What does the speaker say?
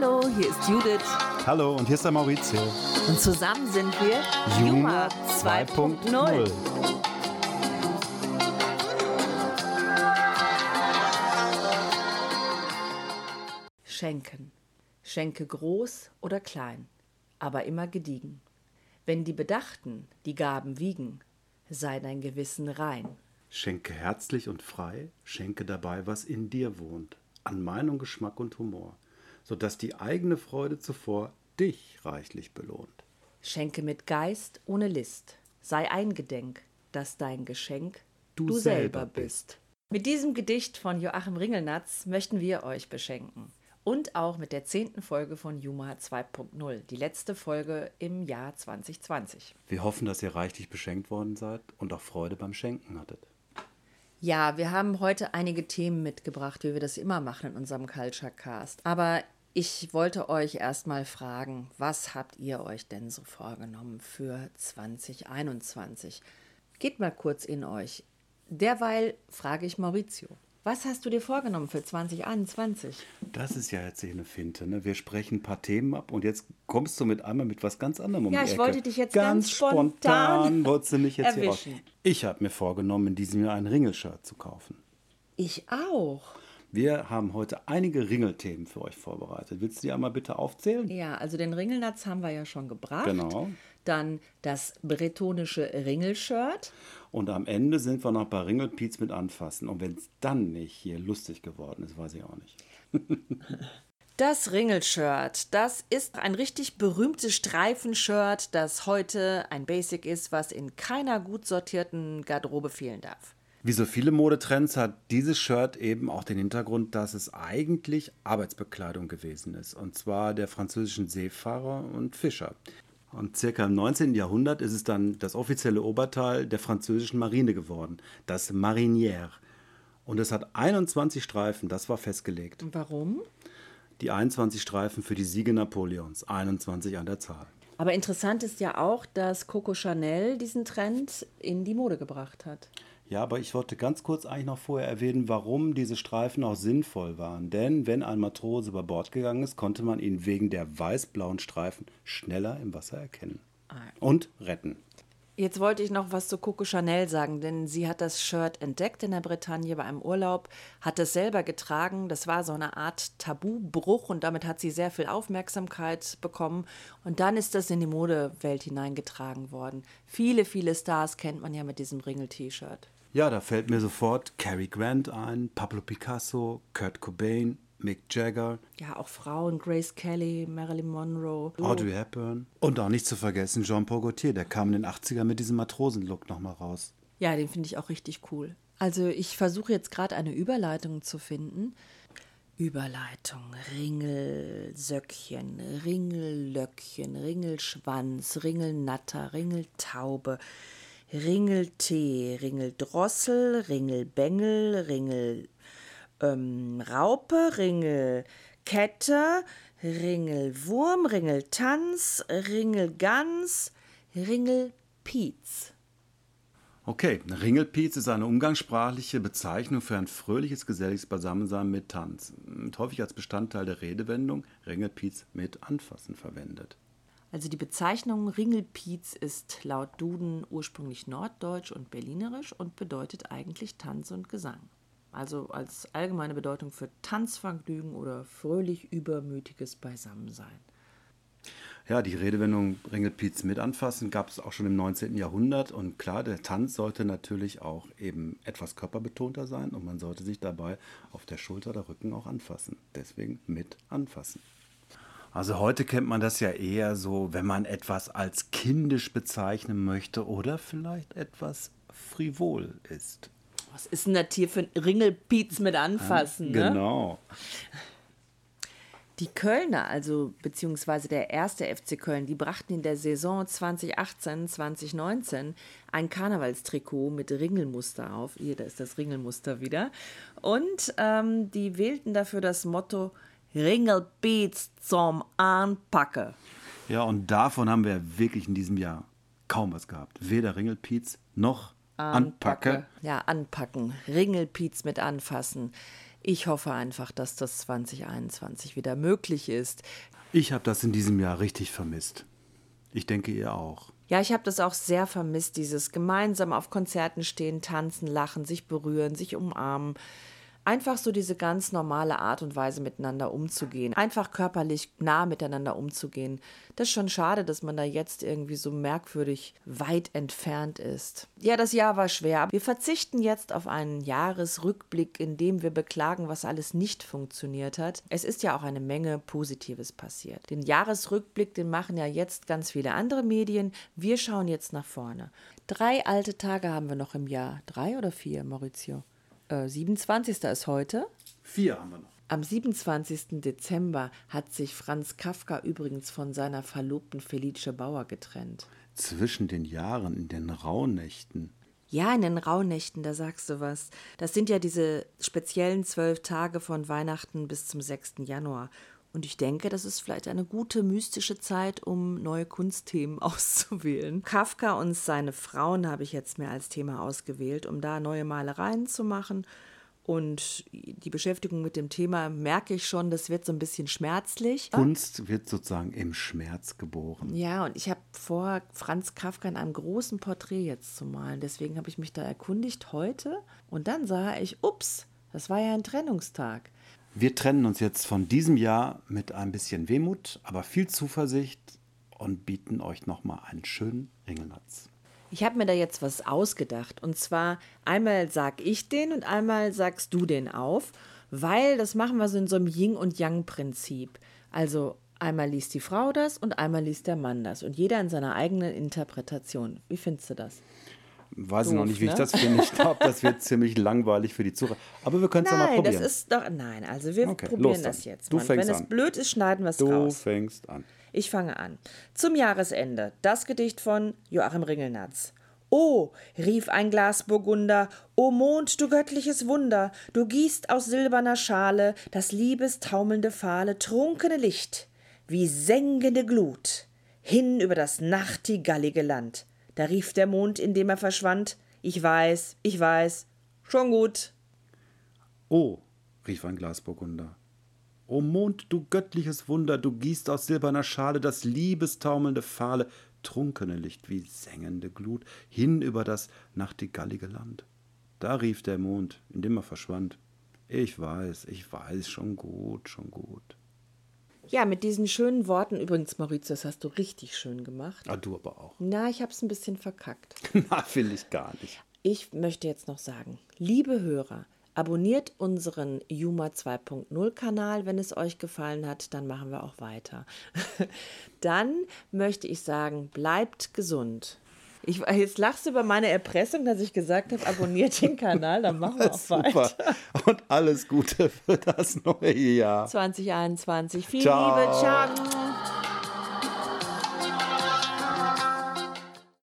Hallo, hier ist Judith. Hallo, und hier ist der Maurizio. Und zusammen sind wir Juma 2.0. Schenken. Schenke groß oder klein, aber immer gediegen. Wenn die Bedachten die Gaben wiegen, sei dein Gewissen rein. Schenke herzlich und frei, schenke dabei, was in dir wohnt, an Meinung, Geschmack und Humor, sodass die eigene Freude zuvor dich reichlich belohnt. Schenke mit Geist ohne List, sei eingedenk, dass dein Geschenk Du du, selber selber bist. Mit diesem Gedicht von Joachim Ringelnatz möchten wir euch beschenken. Und auch mit der zehnten Folge von Juma 2.0, die letzte Folge im Jahr 2020. Wir hoffen, dass ihr reichlich beschenkt worden seid und auch Freude beim Schenken hattet. Ja, wir haben heute einige Themen mitgebracht, wie wir das immer machen in unserem Culture Cast. Aber ich wollte euch erstmal fragen, was habt ihr euch denn so vorgenommen für 2021? Geht mal kurz in euch. Derweil frage ich Maurizio. Was hast du dir vorgenommen für 2021? Das ist ja jetzt hier eine Finte. Ne? Wir sprechen ein paar Themen ab und jetzt kommst du mit einmal mit was ganz anderem um Ja, die ich Ecke. wollte dich jetzt ganz spontan wolltest du mich jetzt hier raus. erwischen. Ich habe mir vorgenommen, in diesem Jahr ein Ringelshirt zu kaufen. Ich auch. Wir haben heute einige Ringelthemen für euch vorbereitet. Willst du die einmal bitte aufzählen? Ja, also den Ringelnatz haben wir ja schon gebracht. Genau. Dann das bretonische Ringelshirt. Und am Ende sind wir noch bei Ringelpiez mit anfassen. Und wenn es dann nicht hier lustig geworden ist, weiß ich auch nicht. Das Ringelshirt, das ist ein richtig berühmtes Streifenshirt, das heute ein Basic ist, was in keiner gut sortierten Garderobe fehlen darf. Wie so viele Modetrends hat dieses Shirt eben auch den Hintergrund, dass es eigentlich Arbeitsbekleidung gewesen ist. Und zwar der französischen Seefahrer und Fischer. Und circa im 19. Jahrhundert ist es dann das offizielle Oberteil der französischen Marine geworden, das Marinière. Und es hat 21 Streifen, das war festgelegt. Und warum? Die 21 Streifen für die Siege Napoleons, 21 an der Zahl. Aber interessant ist ja auch, dass Coco Chanel diesen Trend in die Mode gebracht hat. Ja, aber ich wollte ganz kurz eigentlich noch vorher erwähnen, warum diese Streifen auch sinnvoll waren. Denn wenn ein Matrose über Bord gegangen ist, konnte man ihn wegen der weiß-blauen Streifen schneller im Wasser erkennen. Und retten. Jetzt wollte ich noch was zu Coco Chanel sagen, denn sie hat das Shirt entdeckt in der Bretagne bei einem Urlaub, hat es selber getragen. Das war so eine Art Tabubruch und damit hat sie sehr viel Aufmerksamkeit bekommen. Und dann ist das in die Modewelt hineingetragen worden. Viele, viele Stars kennt man ja mit diesem Ringel-T-Shirt. Ja, da fällt mir sofort Cary Grant ein, Pablo Picasso, Kurt Cobain, Mick Jagger, Ja, auch Frauen, Grace Kelly, Marilyn Monroe. Audrey Hepburn und auch nicht zu vergessen Jean-Paul Gaultier. Der kam in den 80ern mit diesem Matrosenlook nochmal raus. Ja, den finde ich auch richtig cool. Also ich versuche jetzt gerade eine Überleitung zu finden. Überleitung, Ringelsöckchen, Ringellöckchen, Ringelschwanz, Ringelnatter, Ringeltaube, Ringeltee, Ringeldrossel, Ringelbengel, Ringel ähm, Raupe, Ringelkette, Ringelwurm, Ringeltanz, Ringelgans, Ringelpiez. Okay, Ringelpiez ist eine umgangssprachliche Bezeichnung für ein fröhliches, geselliges Beisammensein mit Tanz. Und häufig als Bestandteil der Redewendung Ringelpiez mit Anfassen verwendet. Also die Bezeichnung Ringelpiez ist laut Duden ursprünglich norddeutsch und berlinerisch und bedeutet eigentlich Tanz und Gesang. Also als allgemeine Bedeutung für Tanzvergnügen oder fröhlich übermütiges Beisammensein. Ja, die Redewendung Ringelpiez mit anfassen gab es auch schon im 19. Jahrhundert. Und klar, der Tanz sollte natürlich auch eben etwas körperbetonter sein und man sollte sich dabei auf der Schulter oder Rücken auch anfassen. Deswegen mit anfassen. Also heute kennt man das ja eher so, wenn man etwas als kindisch bezeichnen möchte oder vielleicht etwas frivol ist. Was ist denn das hier für ein Ringelpiez mit Anfassen? Ne? Genau. Die Kölner, also beziehungsweise der erste FC Köln, die brachten in der Saison 2018-2019 ein Karnevalstrikot mit Ringelmuster auf. Hier, da ist das Ringelmuster wieder. Und ähm, die wählten dafür das Motto Ringelbeats zum Anpacke. Ja, und davon haben wir wirklich in diesem Jahr kaum was gehabt. Weder Ringelpiez noch Anpacke. Ja, anpacken. Ringelpiez mit anfassen. Ich hoffe einfach, dass das 2021 wieder möglich ist. Ich habe das in diesem Jahr richtig vermisst. Ich denke, ihr auch. Ja, ich habe das auch sehr vermisst, dieses gemeinsam auf Konzerten stehen, tanzen, lachen, sich berühren, sich umarmen. Einfach so diese ganz normale Art und Weise miteinander umzugehen. Einfach körperlich nah miteinander umzugehen. Das ist schon schade, dass man da jetzt irgendwie so merkwürdig weit entfernt ist. Ja, das Jahr war schwer. Wir verzichten jetzt auf einen Jahresrückblick, in dem wir beklagen, was alles nicht funktioniert hat. Es ist ja auch eine Menge Positives passiert. Den Jahresrückblick, den machen ja jetzt ganz viele andere Medien. Wir schauen jetzt nach vorne. Drei alte Tage haben wir noch im Jahr. Drei oder vier, Maurizio? Äh, 27. ist heute. Vier haben wir noch. Am 27. Dezember hat sich Franz Kafka übrigens von seiner Verlobten Felice Bauer getrennt. Zwischen den Jahren, in den Rauhnächten. Ja, in den Rauhnächten, da sagst du was. Das sind ja diese speziellen zwölf Tage von Weihnachten bis zum 6. Januar. Und ich denke, das ist vielleicht eine gute mystische Zeit, um neue Kunstthemen auszuwählen. Kafka und seine Frauen habe ich jetzt mehr als Thema ausgewählt, um da neue Malereien zu machen. Und die Beschäftigung mit dem Thema merke ich schon, das wird so ein bisschen schmerzlich. Kunst wird sozusagen im Schmerz geboren. Ja, und ich habe vor, Franz Kafka in einem großen Porträt jetzt zu malen. Deswegen habe ich mich da erkundigt heute. Und dann sah ich, ups, das war ja ein Trennungstag. Wir trennen uns jetzt von diesem Jahr mit ein bisschen Wehmut, aber viel Zuversicht und bieten euch nochmal einen schönen Ringelnatz. Ich habe mir da jetzt was ausgedacht. Und zwar einmal sag ich den und einmal sagst du den auf, weil das machen wir so in so einem Yin- und Yang-Prinzip. Also einmal liest die Frau das und einmal liest der Mann das. Und jeder in seiner eigenen Interpretation. Wie findest du das? Weiß Doof, ich noch nicht, wie ne? ich das finde. Ich glaube, das wird ziemlich langweilig für die Zuhörer. Aber wir können es ja mal probieren. Das ist doch, nein, also wir okay, probieren das jetzt. Du fängst Wenn an. es blöd ist, schneiden wir es raus. Du fängst an. Ich fange an. Zum Jahresende. Das Gedicht von Joachim Ringelnatz. Oh, rief ein Glasburgunder, O Mond, du göttliches Wunder, du gießt aus silberner Schale das liebestaumelnde fahle, trunkene Licht, wie sengende Glut, hin über das nachtigallige Land. Da rief der Mond, indem er verschwand. Ich weiß, ich weiß, schon gut. Oh, rief ein Glasburgunder. O Mond, du göttliches Wunder, du gießt aus silberner Schale das liebestaumelnde Fahle, trunkene Licht wie sengende Glut, hin über das nachtigallige Land. Da rief der Mond, indem er verschwand. Ich weiß, ich weiß, schon gut, schon gut. Ja, mit diesen schönen Worten, übrigens, Mauritius, hast du richtig schön gemacht. Ah, du aber auch. Na, ich habe es ein bisschen verkackt. Na, will ich gar nicht. Ich möchte jetzt noch sagen, liebe Hörer, abonniert unseren Juma 2.0 Kanal, wenn es euch gefallen hat, dann machen wir auch weiter. dann möchte ich sagen, bleibt gesund. Ich, jetzt lachst du über meine Erpressung, dass ich gesagt habe, abonniert den Kanal, dann machen wir auch Super. weiter. Und alles Gute für das neue Jahr. 2021. Viel Ciao. Liebe. Ciao.